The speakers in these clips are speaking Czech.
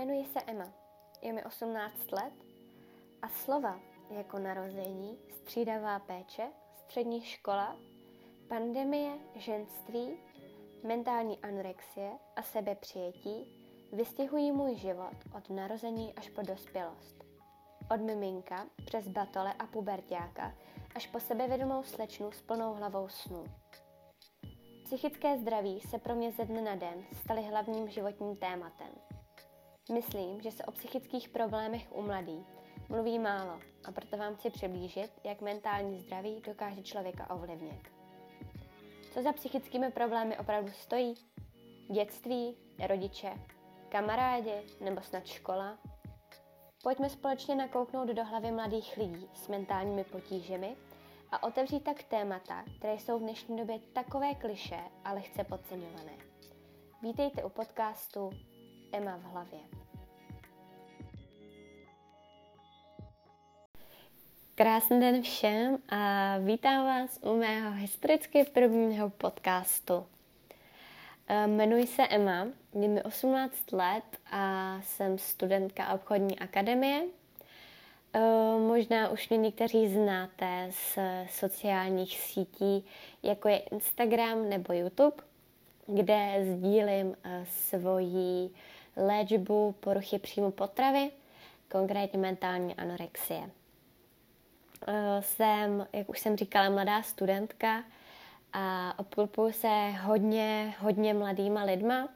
Jmenuji se Emma, je mi 18 let a slova jako narození, střídavá péče, střední škola, pandemie, ženství, mentální anorexie a sebepřijetí vystihují můj život od narození až po dospělost. Od miminka přes batole a pubertáka až po sebevědomou slečnu s plnou hlavou snů. Psychické zdraví se pro mě ze dne na den staly hlavním životním tématem. Myslím, že se o psychických problémech u mladých mluví málo a proto vám chci přiblížit, jak mentální zdraví dokáže člověka ovlivnit. Co za psychickými problémy opravdu stojí? Dětství, rodiče, kamarádi nebo snad škola? Pojďme společně nakouknout do hlavy mladých lidí s mentálními potížemi a otevřít tak témata, které jsou v dnešní době takové kliše a lehce podceňované. Vítejte u podcastu Emma v hlavě. Krásný den všem a vítám vás u mého historicky prvního podcastu. Eh, jmenuji se Emma, je mi 18 let a jsem studentka obchodní akademie. Eh, možná už mě někteří znáte z sociálních sítí, jako je Instagram nebo YouTube, kde sdílím eh, svoji léčbu poruchy příjmu potravy, konkrétně mentální anorexie. Jsem, jak už jsem říkala, mladá studentka, a obklopuju se hodně, hodně mladýma lidma,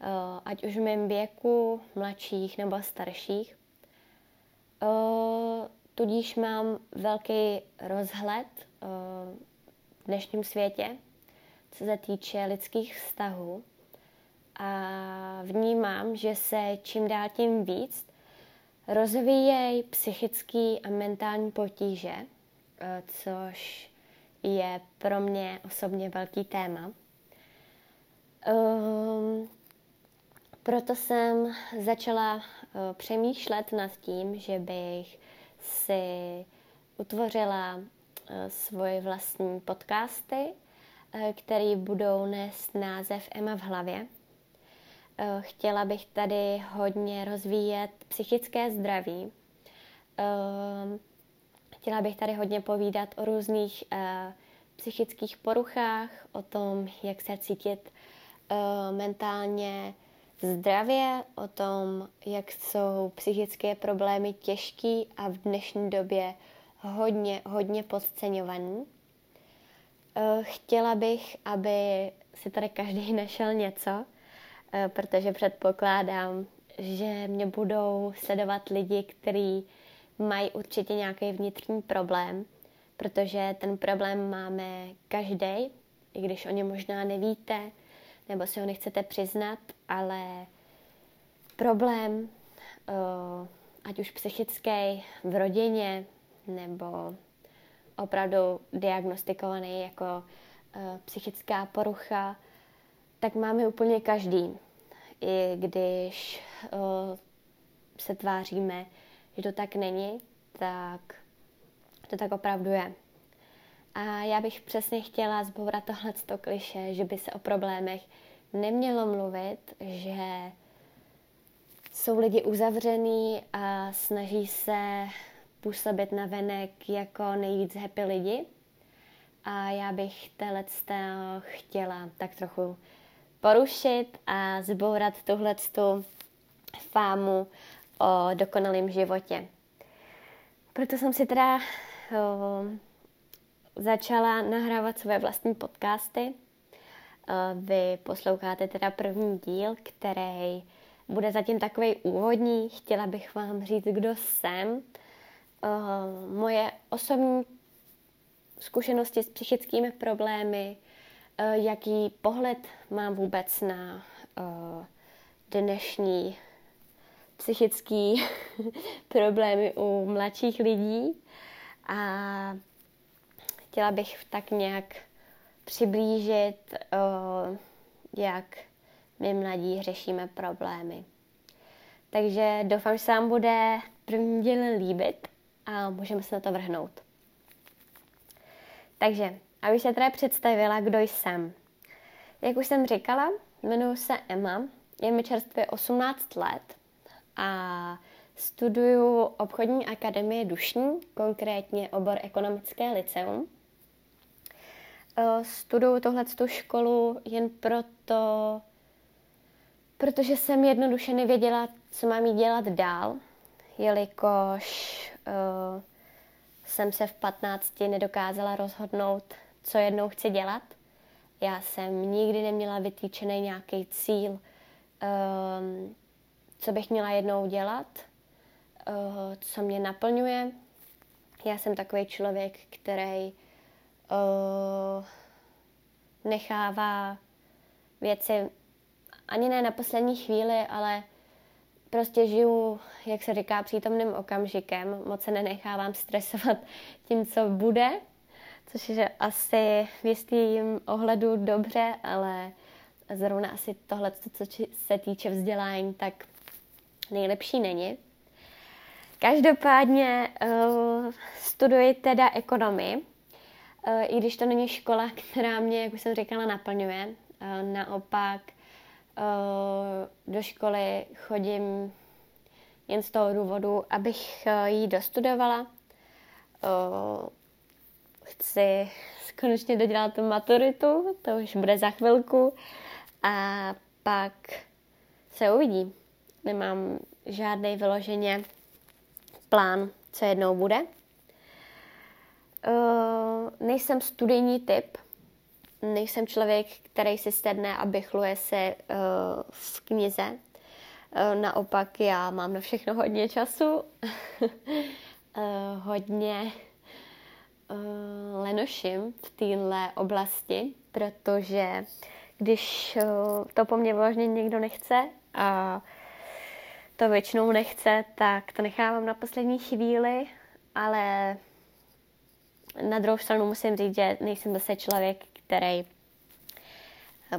eh, ať už v mém věku, mladších nebo starších. Eh, tudíž mám velký rozhled eh, v dnešním světě, co se týče lidských vztahů. A vnímám, že se čím dál tím víc rozvíjejí psychické a mentální potíže, což je pro mě osobně velký téma. Um, proto jsem začala uh, přemýšlet nad tím, že bych si utvořila uh, svoje vlastní podcasty, uh, které budou nést název Emma v hlavě. Uh, chtěla bych tady hodně rozvíjet psychické zdraví. Uh, Chtěla bych tady hodně povídat o různých uh, psychických poruchách, o tom, jak se cítit uh, mentálně zdravě, o tom, jak jsou psychické problémy těžký a v dnešní době hodně, hodně podceňovaný. Chtěla bych, aby si tady každý našel něco, protože předpokládám, že mě budou sledovat lidi, kteří mají určitě nějaký vnitřní problém, protože ten problém máme každý, i když o něm možná nevíte, nebo si ho nechcete přiznat, ale problém, ať už psychický v rodině, nebo opravdu diagnostikovaný jako psychická porucha, tak máme úplně každý. I když se tváříme, že to tak není, tak to tak opravdu je. A já bych přesně chtěla zbourat tohle kliše, že by se o problémech nemělo mluvit, že jsou lidi uzavřený a snaží se působit na venek jako nejvíc happy lidi. A já bych tohle chtěla tak trochu porušit a zbourat tuhle fámu o dokonalém životě. Proto jsem si teda o, začala nahrávat své vlastní podcasty. O, vy posloucháte teda první díl, který bude zatím takový úvodní. Chtěla bych vám říct, kdo jsem. O, moje osobní zkušenosti s psychickými problémy, jaký pohled mám vůbec na dnešní psychické problémy u mladších lidí a chtěla bych tak nějak přiblížit, o, jak my mladí řešíme problémy. Takže doufám, že se vám bude první díl líbit a můžeme se na to vrhnout. Takže, abych se teda představila, kdo jsem. Jak už jsem říkala, jmenuji se Emma, je mi čerstvě 18 let a studuju obchodní akademie Dušní, konkrétně obor ekonomické liceum. Studuju tohle školu jen proto, protože jsem jednoduše nevěděla, co mám jí dělat dál, jelikož uh, jsem se v 15 nedokázala rozhodnout, co jednou chci dělat. Já jsem nikdy neměla vytýčený nějaký cíl, um, co bych měla jednou dělat, uh, co mě naplňuje. Já jsem takový člověk, který uh, nechává věci ani ne na poslední chvíli, ale prostě žiju, jak se říká, přítomným okamžikem. Moc se nenechávám stresovat tím, co bude, což je asi v jistým ohledu dobře, ale zrovna asi tohle, co se týče vzdělání, tak nejlepší není. Každopádně uh, studuji teda ekonomii, uh, i když to není škola, která mě, jak už jsem říkala, naplňuje. Uh, naopak uh, do školy chodím jen z toho důvodu, abych uh, ji dostudovala. Uh, chci konečně dodělat tu maturitu, to už bude za chvilku. A pak se uvidí. Nemám žádný vyloženě plán, co jednou bude. Uh, nejsem studijní typ, nejsem člověk, který si sedne a bychluje se uh, v knize. Uh, naopak já mám na všechno hodně času, hodně uh, lenoším v téhle oblasti, protože když uh, to po mně vážně někdo nechce a to většinou nechce, tak to nechávám na poslední chvíli, ale na druhou stranu musím říct, že nejsem zase člověk, který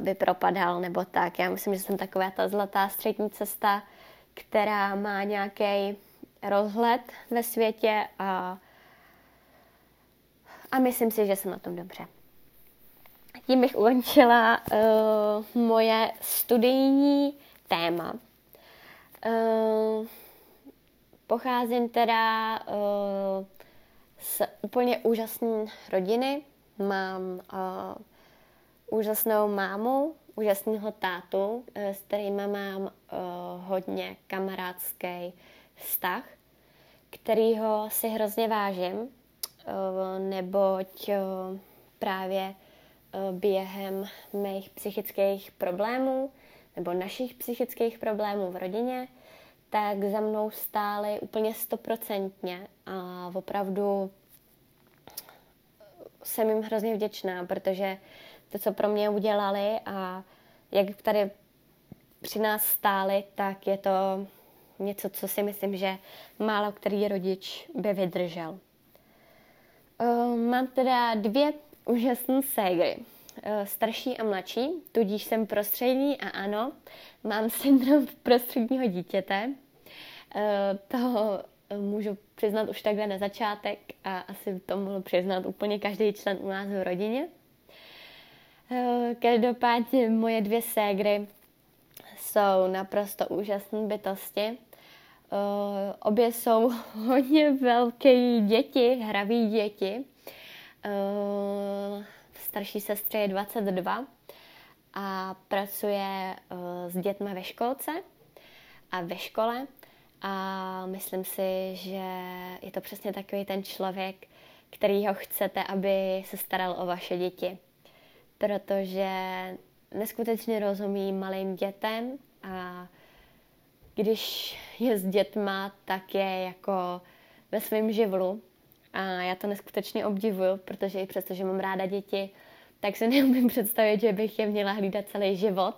by propadal nebo tak. Já myslím, že jsem taková ta zlatá střední cesta, která má nějaký rozhled ve světě a, a myslím si, že jsem na tom dobře. Tím bych ukončila uh, moje studijní téma. Uh, pocházím teda uh, z úplně úžasné rodiny. Mám uh, úžasnou mámu, úžasného tátu, uh, s kterými mám uh, hodně kamarádský vztah, kterýho si hrozně vážím, neboť uh, právě uh, během mých psychických problémů nebo našich psychických problémů v rodině, tak za mnou stály úplně stoprocentně a opravdu jsem jim hrozně vděčná, protože to, co pro mě udělali a jak tady při nás stáli, tak je to něco, co si myslím, že málo který rodič by vydržel. Mám teda dvě úžasné ségry. Eh, starší a mladší, tudíž jsem prostřední a ano, mám syndrom prostředního dítěte. Eh, toho můžu přiznat už takhle na začátek a asi to mohl přiznat úplně každý člen u nás v rodině. Každopádně moje dvě ségry jsou naprosto úžasné bytosti. Obě jsou hodně velké děti, hraví děti starší sestře je 22 a pracuje uh, s dětmi ve školce a ve škole a myslím si, že je to přesně takový ten člověk, který ho chcete, aby se staral o vaše děti. Protože neskutečně rozumí malým dětem a když je s dětma, tak je jako ve svém živlu a já to neskutečně obdivuju, protože i přesto, že mám ráda děti, tak si neumím představit, že bych je měla hlídat celý život.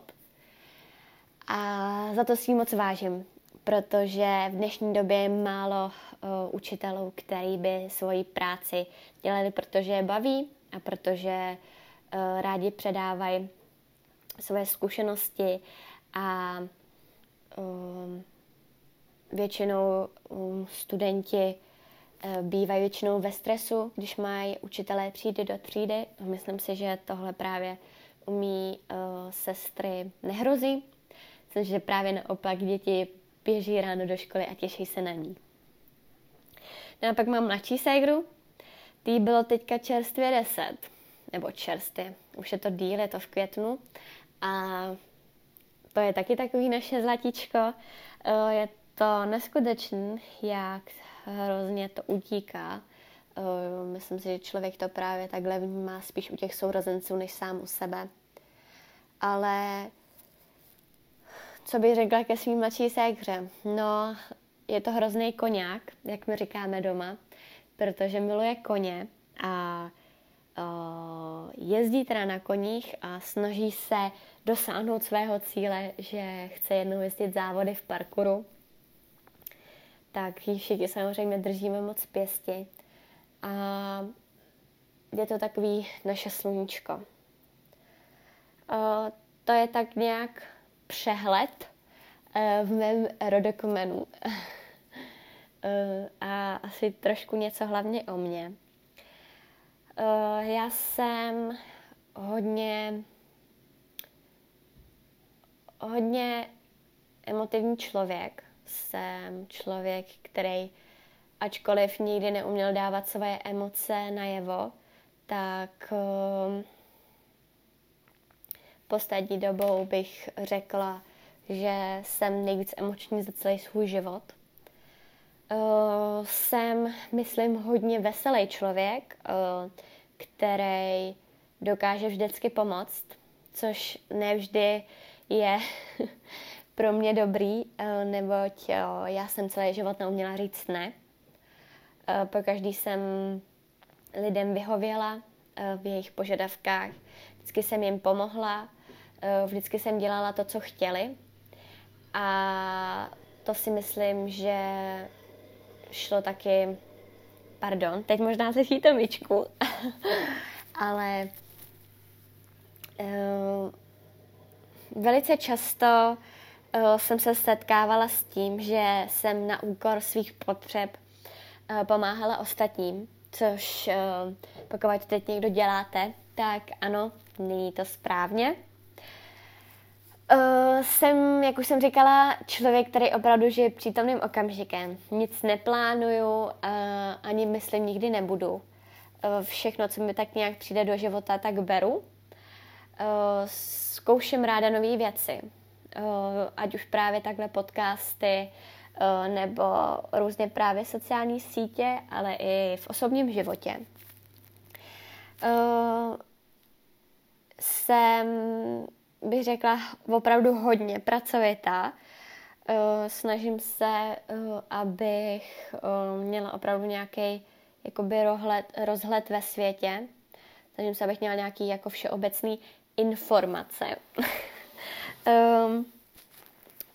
A za to si moc vážím, protože v dnešní době je málo uh, učitelů, který by svoji práci dělali, protože je baví a protože uh, rádi předávají své zkušenosti a většinou um, studenti Eh, bývají většinou ve stresu, když mají učitelé třídy do třídy. Myslím si, že tohle právě umí uh, sestry nehrozí. Myslím, že právě naopak děti běží ráno do školy a těší se na ní. No a pak mám mladší ségru, tý bylo teďka čerstvě 10, nebo čerstvě, už je to díl, je to v květnu a to je taky takový naše zlatičko. Eh, je to neskutečný, jak hrozně to utíká. Eh, myslím si, že člověk to právě takhle vnímá spíš u těch sourozenců, než sám u sebe. Ale co bych řekla ke svým mladší ségře? No, je to hrozný koněk, jak my říkáme doma, protože miluje koně a jezdí teda na koních a snaží se dosáhnout svého cíle, že chce jednou jezdit závody v parkouru. Tak ji všichni samozřejmě držíme moc pěsti. A je to takový naše sluníčko. To je tak nějak přehled uh, v mém rodokmenu. uh, a asi trošku něco hlavně o mně. Uh, já jsem hodně hodně emotivní člověk. Jsem člověk, který ačkoliv nikdy neuměl dávat své emoce najevo, tak uh, poslední dobou bych řekla, že jsem nejvíc emoční za celý svůj život. Uh, jsem, myslím, hodně veselý člověk, uh, který dokáže vždycky pomoct, což nevždy je pro mě dobrý, uh, neboť já jsem celý život neuměla říct ne. Po každý jsem lidem vyhověla v jejich požadavkách, vždycky jsem jim pomohla, vždycky jsem dělala to, co chtěli. A to si myslím, že šlo taky, pardon, teď možná slyšíte myčku, ale uh, velice často uh, jsem se setkávala s tím, že jsem na úkor svých potřeb uh, pomáhala ostatním, což pokud teď někdo děláte, tak ano, není to správně. Uh, jsem, jak už jsem říkala, člověk, který opravdu žije přítomným okamžikem. Nic neplánuju, uh, ani myslím nikdy nebudu. Uh, všechno, co mi tak nějak přijde do života, tak beru. Uh, zkouším ráda nové věci. Uh, ať už právě takhle podcasty, uh, nebo různě právě sociální sítě, ale i v osobním životě. Uh, jsem bych řekla, opravdu hodně pracovitá. Eh, snažím se, eh, abych eh, měla opravdu nějaký jakoby rohled, rozhled ve světě. Snažím se, abych měla nějaký jako všeobecný informace. um,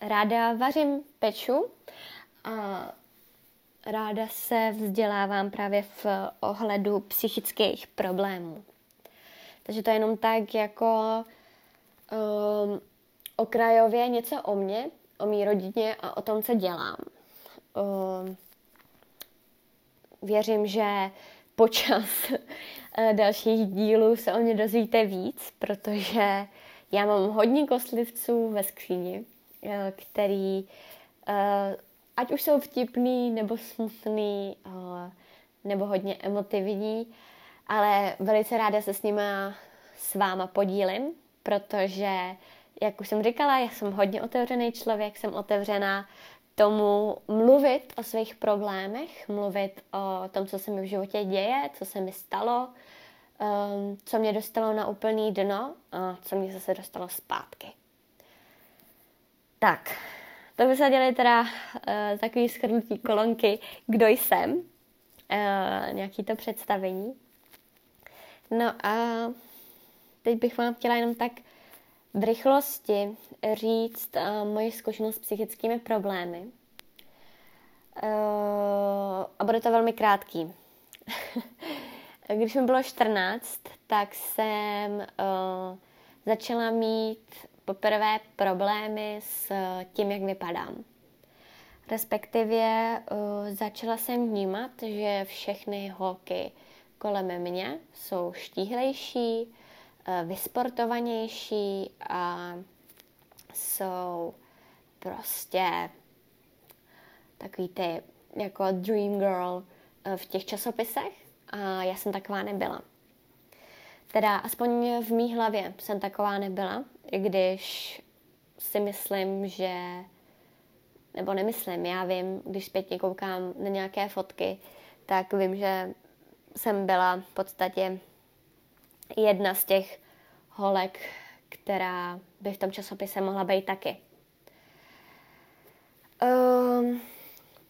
ráda vařím peču a ráda se vzdělávám právě v ohledu psychických problémů. Takže to je jenom tak jako um, okrajově něco o mně, o mý rodině a o tom, co dělám. Um, věřím, že počas eh, dalších dílů se o mě dozvíte víc, protože já mám hodně kostlivců ve skříni, eh, který eh, ať už jsou vtipný, nebo smutný, nebo hodně emotivní, ale velice ráda se s nimi s váma podílím protože, jak už jsem říkala, já jsem hodně otevřený člověk, jsem otevřená tomu mluvit o svých problémech, mluvit o tom, co se mi v životě děje, co se mi stalo, um, co mě dostalo na úplný dno a co mě zase dostalo zpátky. Tak, to by se děli teda uh, takový schrnutí kolonky, kdo jsem, uh, nějaký to představení. No a teď bych vám chtěla jenom tak v rychlosti říct uh, moji zkušenost s psychickými problémy. Uh, a bude to velmi krátký. Když mi bylo 14, tak jsem uh, začala mít poprvé problémy s tím, jak vypadám. Respektive uh, začala jsem vnímat, že všechny holky kolem mě jsou štíhlejší, vysportovanější a jsou prostě takový ty jako dream girl v těch časopisech a já jsem taková nebyla. Teda aspoň v mý hlavě jsem taková nebyla, i když si myslím, že nebo nemyslím, já vím, když zpětně koukám na nějaké fotky, tak vím, že jsem byla v podstatě jedna z těch holek, která by v tom časopise mohla být taky. Um,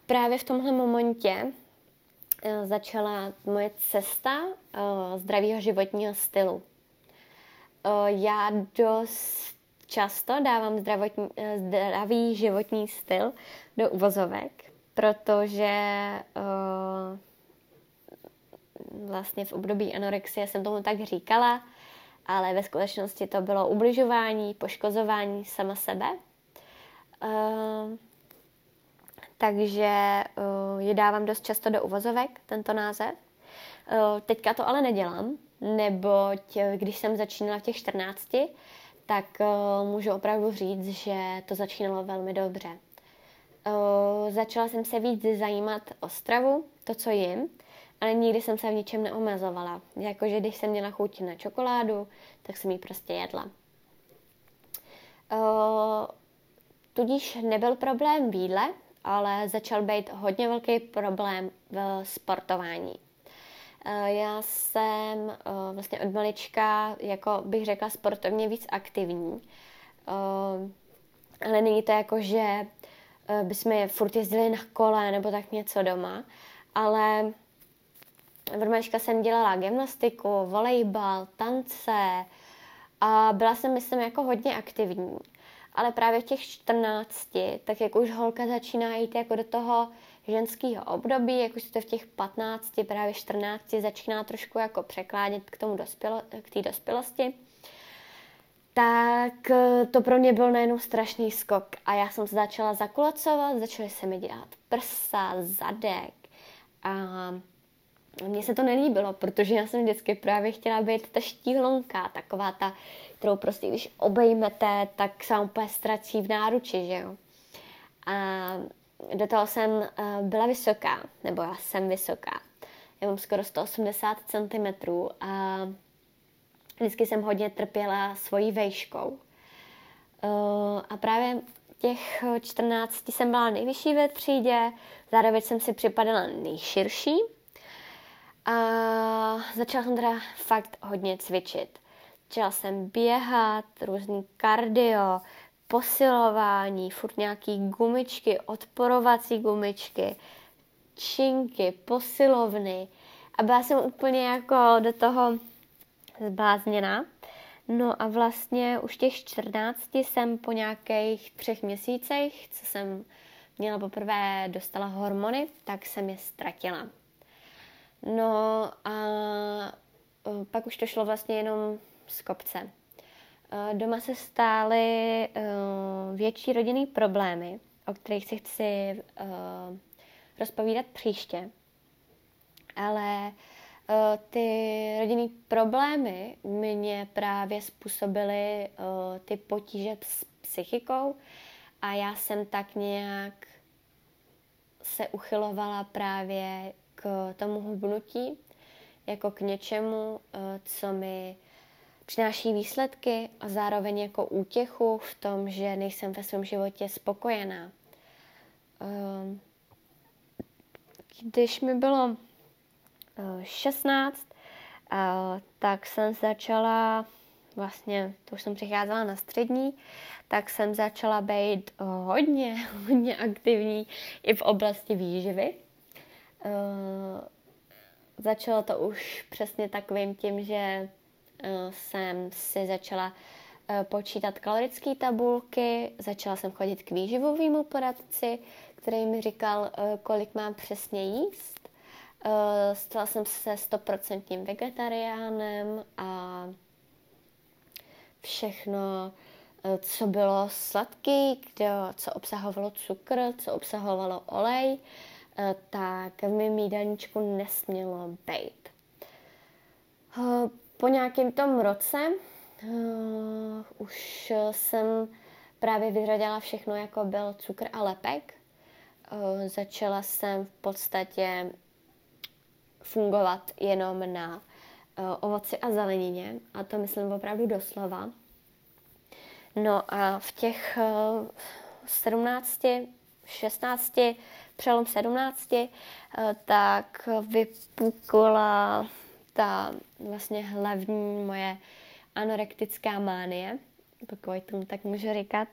právě v tomhle momentě uh, začala moje cesta uh, zdravého životního stylu. Uh, já dost často dávám zdravotní, zdravý životní styl do uvozovek, protože uh, vlastně v období anorexie jsem tomu tak říkala, ale ve skutečnosti to bylo ubližování, poškozování sama sebe. Uh, takže uh, je dávám dost často do uvozovek, tento název. Uh, teďka to ale nedělám, neboť když jsem začínala v těch 14, tak uh, můžu opravdu říct, že to začínalo velmi dobře. Uh, začala jsem se víc zajímat o stravu, to, co jim, ale nikdy jsem se v ničem neomezovala. Jakože když jsem měla chuť na čokoládu, tak jsem ji prostě jedla. Uh, tudíž nebyl problém v jídle, ale začal být hodně velký problém v sportování. Uh, já jsem uh, vlastně od malička, jako bych řekla, sportovně víc aktivní. Ale není to jako, že bychom furt jezdili na kole nebo tak něco doma, ale od malička jsem dělala gymnastiku, volejbal, tance a byla jsem, myslím, jako hodně aktivní. Ale právě v těch 14, tak jak už holka začíná jít jako do toho ženského období, jak už to v těch 15, právě 14 začíná trošku jako překládět k tomu dospělo, k té dospělosti, tak eh, to pro mě byl najednou strašný skok. A já jsem se začala zakulacovat, začaly se mi dělat prsa, zadek a mně se to nelíbilo, protože já jsem vždycky právě chtěla být ta štíhlonka, taková ta, kterou prostě když obejmete, tak se úplně ztrací v náruči, že jo. A do toho jsem uh, byla vysoká, nebo já jsem vysoká. Já mám skoro 180 cm a vždycky jsem hodně trpěla svojí vejškou. Uh, a právě těch 14 jsem byla nejvyšší ve třídě, zároveň jsem si připadala nejširší, a začala jsem teda fakt hodně cvičit. Začala jsem běhat, různý kardio, posilování, furt nějaký gumičky, odporovací gumičky, činky, posilovny. A byla jsem úplně jako do toho zblázněná. No a vlastně už těch 14 jsem po nějakých třech měsících, co jsem měla poprvé dostala hormony, tak jsem je ztratila. No a pak už to šlo vlastně jenom z kopce. Doma se stály větší rodinný problémy, o kterých si chci rozpovídat příště. Ale ty rodinný problémy mě právě způsobily ty potíže s psychikou a já jsem tak nějak se uchylovala právě k tomu hubnutí, jako k něčemu, eh, co mi přináší výsledky a zároveň jako útěchu v tom, že nejsem ve svém životě spokojená. Ehm, když mi bylo 16, eh, eh, tak jsem začala, vlastně, to už jsem přicházela na střední, tak jsem začala být hodně, hodně aktivní i v oblasti výživy. Uh, začalo to už přesně takovým tím, že uh, jsem si začala uh, počítat kalorické tabulky, začala jsem chodit k výživovému poradci, který mi říkal, uh, kolik mám přesně jíst. Uh, stala jsem se stoprocentním vegetariánem a všechno, co bylo sladký, co obsahovalo cukr, co obsahovalo olej, tak v mém jídelníčku nesmělo být. Eh, po nějakém tom roce uh, už jsem právě vyřadila všechno, jako byl cukr a lepek. začala jsem v podstatě fungovat jenom na ovoci a zelenině a to myslím opravdu doslova. No a v těch 17, 16, přelom 17, tak vypukla ta vlastně hlavní moje anorektická mánie, pokud tomu tak můžu říkat.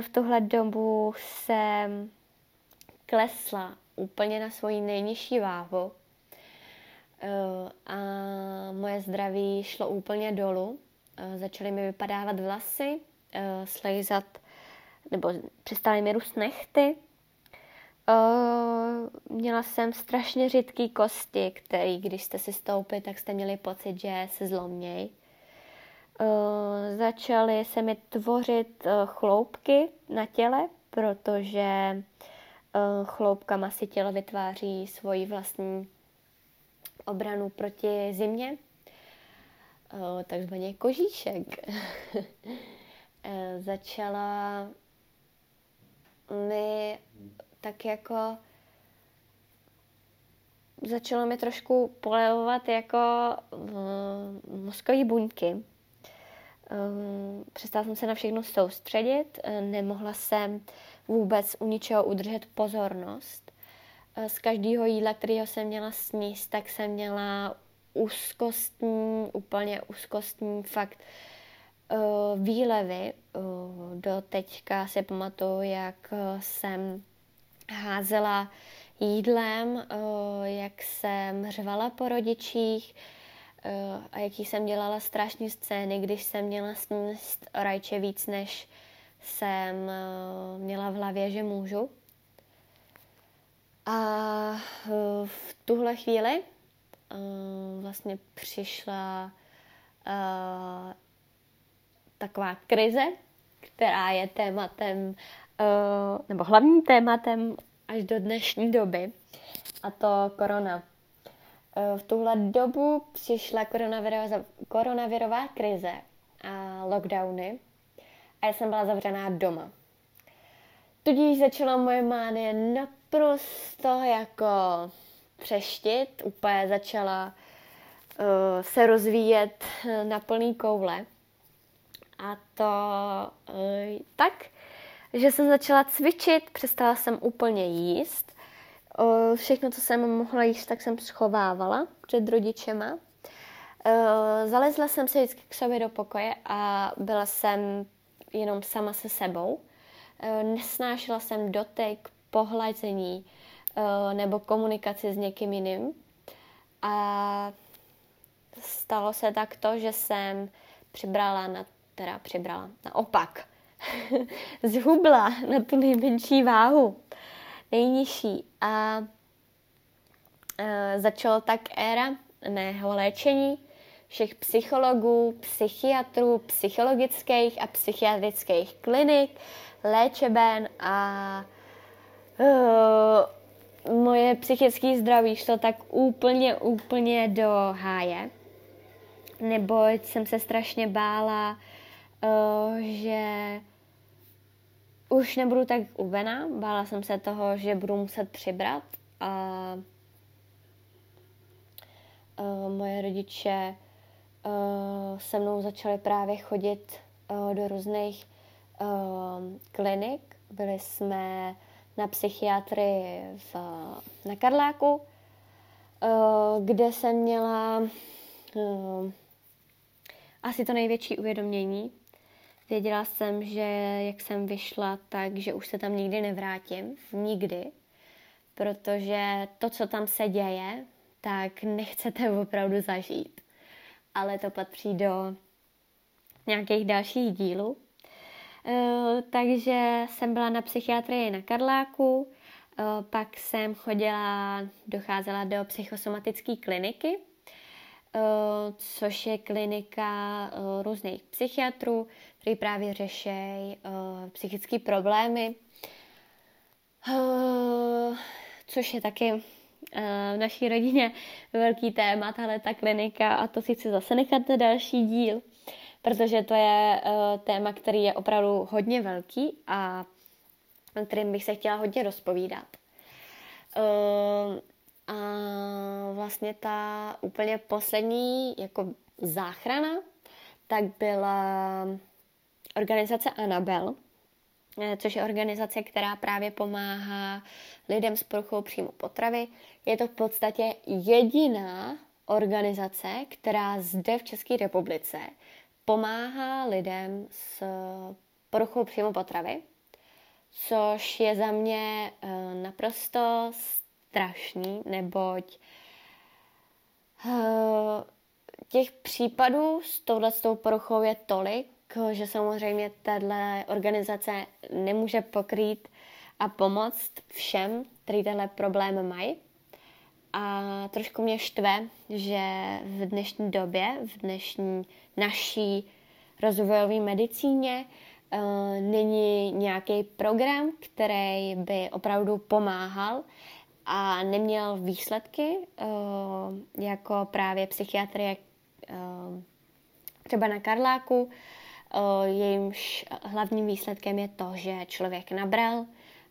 V tuhle dobu jsem klesla úplně na svoji nejnižší váhu a moje zdraví šlo úplně dolů. Začaly mi vypadávat vlasy, slejzat, nebo přestaly mi růst nechty, Uh, měla jsem strašně řidký kosti, který, když jste si stoupili, tak jste měli pocit, že se zlomějí. Uh, začaly se mi tvořit uh, chloupky na těle, protože chloupkama si tělo vytváří svoji vlastní obranu proti zimě, takzvaně kožíšek. začala mi tak jako začalo mi trošku polevovat jako uh, mozkové buňky. Uh, přestala jsem se na všechno soustředit, uh, nemohla jsem vůbec u ničeho udržet pozornost. Uh, z každého jídla, kterého jsem měla sníst, tak jsem měla úzkostní, úplně úzkostní fakt uh, výlevy. Do teďka si pamatuju, jak jsem házela jídlem, eh, jak jsem řvala po rodičích eh, a jaký jsem dělala strašné scény, když jsem měla sníst rajče víc, než jsem eh, měla v hlavě, že můžu. A v tuhle chvíli vlastně přišla taková krize, která je tématem nebo hlavním tématem až do dnešní doby, a to korona. Eh, v tuhle dobu přišla koronavirová, koronavirová krize a lockdowny a já jsem byla zavřená doma. Tudíž začala moje mánie naprosto jako přeštit, úplně začala uh, se rozvíjet na plný koule. A to uh, tak, že jsem začala cvičit, přestala jsem úplně jíst. Všechno, co jsem mohla jíst, tak jsem schovávala před rodičema. Zalezla jsem se vždycky k sobě do pokoje a byla jsem jenom sama se sebou. Nesnášela jsem dotek, pohlazení nebo komunikaci s někým jiným. A stalo se tak to, že jsem přibrala na, teda přibrala, naopak, zhubla na tu nejmenší váhu, nejnižší. A e, začalo tak éra mého léčení všech psychologů, psychiatrů, psychologických a psychiatrických klinik, léčeben a uh, moje psychické zdraví šlo tak úplně, úplně do háje. Neboť jsem se strašně bála, uh, že už nebudu tak uvená, bála jsem se toho, že budu muset přibrat a uh, moje rodiče uh, se mnou začaly právě chodit uh, do různých uh, klinik. Byli jsme na psychiatrii v, na Karláku, uh, kde jsem měla uh, asi to největší uvědomění, Věděla jsem, že jak jsem vyšla, tak že už se tam nikdy nevrátím. Nikdy. Protože to, co tam se děje, tak nechcete opravdu zažít. Ale to patří do nějakých dalších dílů. Uh, takže jsem byla na psychiatrii na Karláku, uh, pak jsem chodila, docházela do psychosomatické kliniky, což je klinika různých psychiatrů, který právě řeší uh, psychické problémy, což je taky v naší rodině velký téma, tahle ta klinika a to si chci zase nechat na další díl, protože to je téma, který je opravdu hodně velký a kterým bych se chtěla hodně rozpovídat. A vlastně ta úplně poslední jako záchrana, tak byla organizace Anabel, eh, což je organizace, která právě pomáhá lidem s poruchou příjmu potravy. Je to v podstatě jediná organizace, která zde v České republice pomáhá lidem s poruchou příjmu potravy, což je za mě eh, naprosto strašný, neboť eh, těch případů s touhletou poruchou je tolik, že samozřejmě tato organizace nemůže pokrýt a pomoct všem, kteří tenhle problém mají. A trošku mě štve, že v dnešní době, v dnešní naší rozvojové medicíně uh, není nějaký program, který by opravdu pomáhal a neměl výsledky, uh, jako právě psychiatrie uh, třeba na Karláku, jejímž hlavním výsledkem je to, že člověk nabral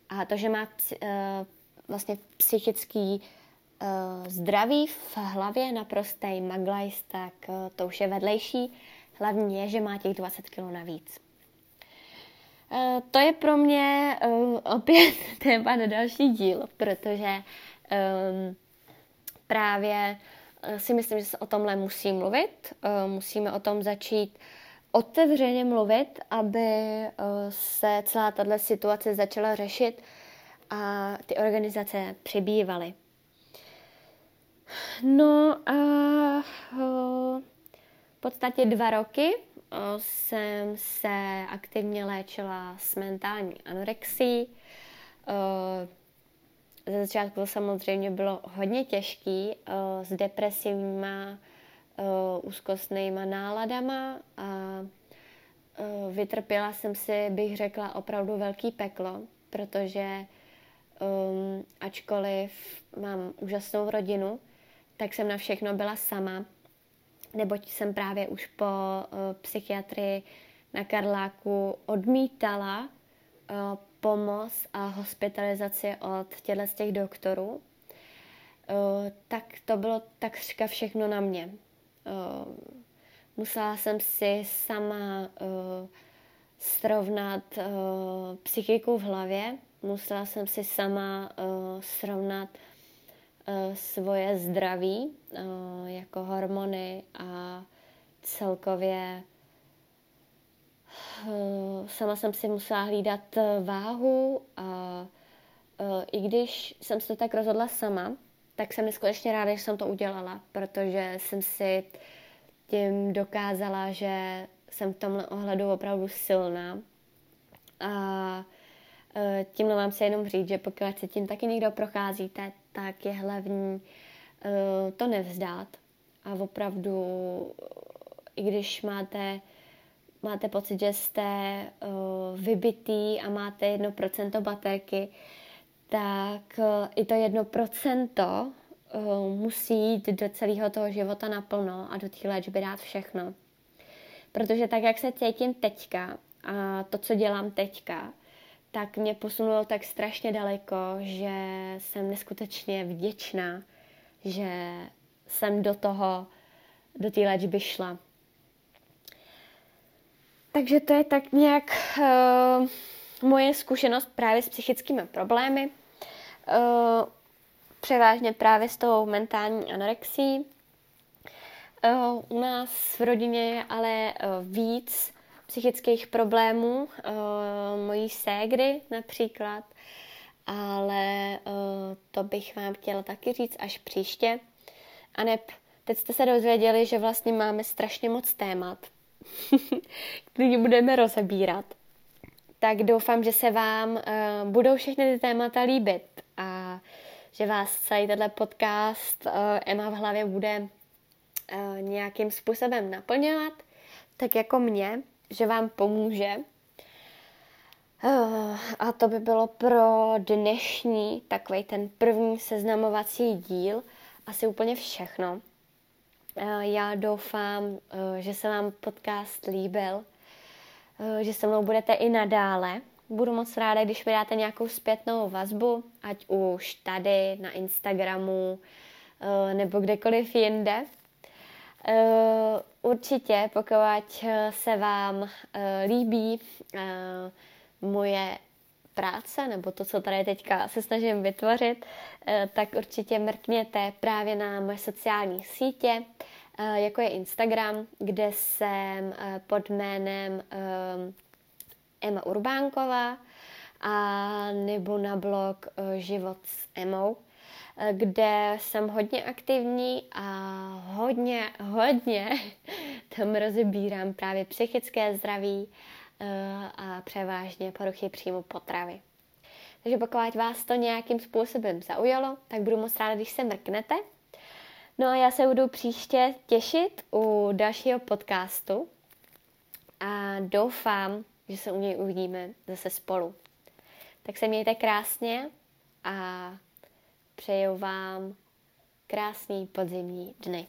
a to, že má vlastně psychický zdraví v hlavě, naprostý maglajs, tak to už je vedlejší. Hlavní je, že má těch 20 kg navíc. To je pro mě opět téma na další díl, protože právě si myslím, že se o tomhle musí mluvit. Musíme o tom začít otevřeně mluvit, aby eh, se celá tato situace začala řešit a ty organizace přibývaly. No a eh, v podstatě dva roky eh, jsem se aktivně léčila s mentální anorexí. Ze začátku to samozřejmě bylo hodně těžký s depresivníma úzkostnýma náladama a vytrpěla jsem si, bych řekla, opravdu velký peklo, protože um, ačkoliv mám úžasnou rodinu, tak jsem na všechno byla sama, neboť jsem právě už po uh, psychiatrii na Karláku odmítala uh, pomoc a hospitalizaci od těchto těch doktorů, uh, tak to bylo takřka všechno na mě. Musela jsem si sama srovnat psychiku v hlavě, musela jsem si sama srovnat svoje zdraví, uh, jako hormony a celkově uh, sama jsem si musela hlídat váhu a i když jsem se to tak rozhodla sama, tak jsem neskutečně ráda, že jsem to udělala, protože jsem si tím dokázala, že jsem v tomhle ohledu opravdu silná. A tímhle mám se jenom říct, že pokud se tím taky někdo procházíte, tak je hlavní e, to nevzdát. A opravdu, i když máte, máte pocit, že jste e, vybitý a máte jedno procento baterky, tak eh, i to jedno procento eh, musí jít do celého toho života naplno a do té léčby dát všechno. Protože tak, jak se cítím teďka a to, co dělám teďka, tak mě posunulo tak strašně daleko, že jsem neskutečně vděčná, že jsem do toho, do té léčby šla. Takže to je tak nějak uh, moje zkušenost právě s psychickými problémy. Uh, převážně právě s tou mentální anorexí. Uh, u nás v rodině je ale uh, víc psychických problémů, uh, mojí ségry například, ale uh, to bych vám chtěla taky říct až příště. A neb, teď jste se dozvěděli, že vlastně máme strašně moc témat, který budeme rozebírat. Tak doufám, že se vám uh, budou všechny ty témata líbit a že vás celý tenhle podcast Emma v hlavě bude nějakým způsobem naplňovat, tak jako mě, že vám pomůže. Uh, a to by bylo pro dnešní takový ten první seznamovací díl asi úplně všechno. Uh, já doufám, uh, že se vám podcast líbil, že se mnou budete i nadále budu moc ráda, když mi dáte nějakou zpětnou vazbu, ať už tady na Instagramu nebo kdekoliv jinde. Uh, určitě, pokud se vám uh, líbí moje práce nebo to, co tady teďka se snažím vytvořit, tak určitě mrkněte právě na moje sociální sítě, jako je Instagram, kde jsem pod jménem Emma Urbánková a nebo na blog Život s Emou, kde jsem hodně aktivní a hodně, hodně tam rozebírám právě psychické zdraví a převážně poruchy příjmu potravy. Takže pokud vás to nějakým způsobem zaujalo, tak budu moc ráda, když se mrknete. No a já se budu příště těšit u dalšího podcastu a doufám, že se u něj uvidíme zase spolu. Tak se mějte krásně a přeju vám krásný podzimní dny.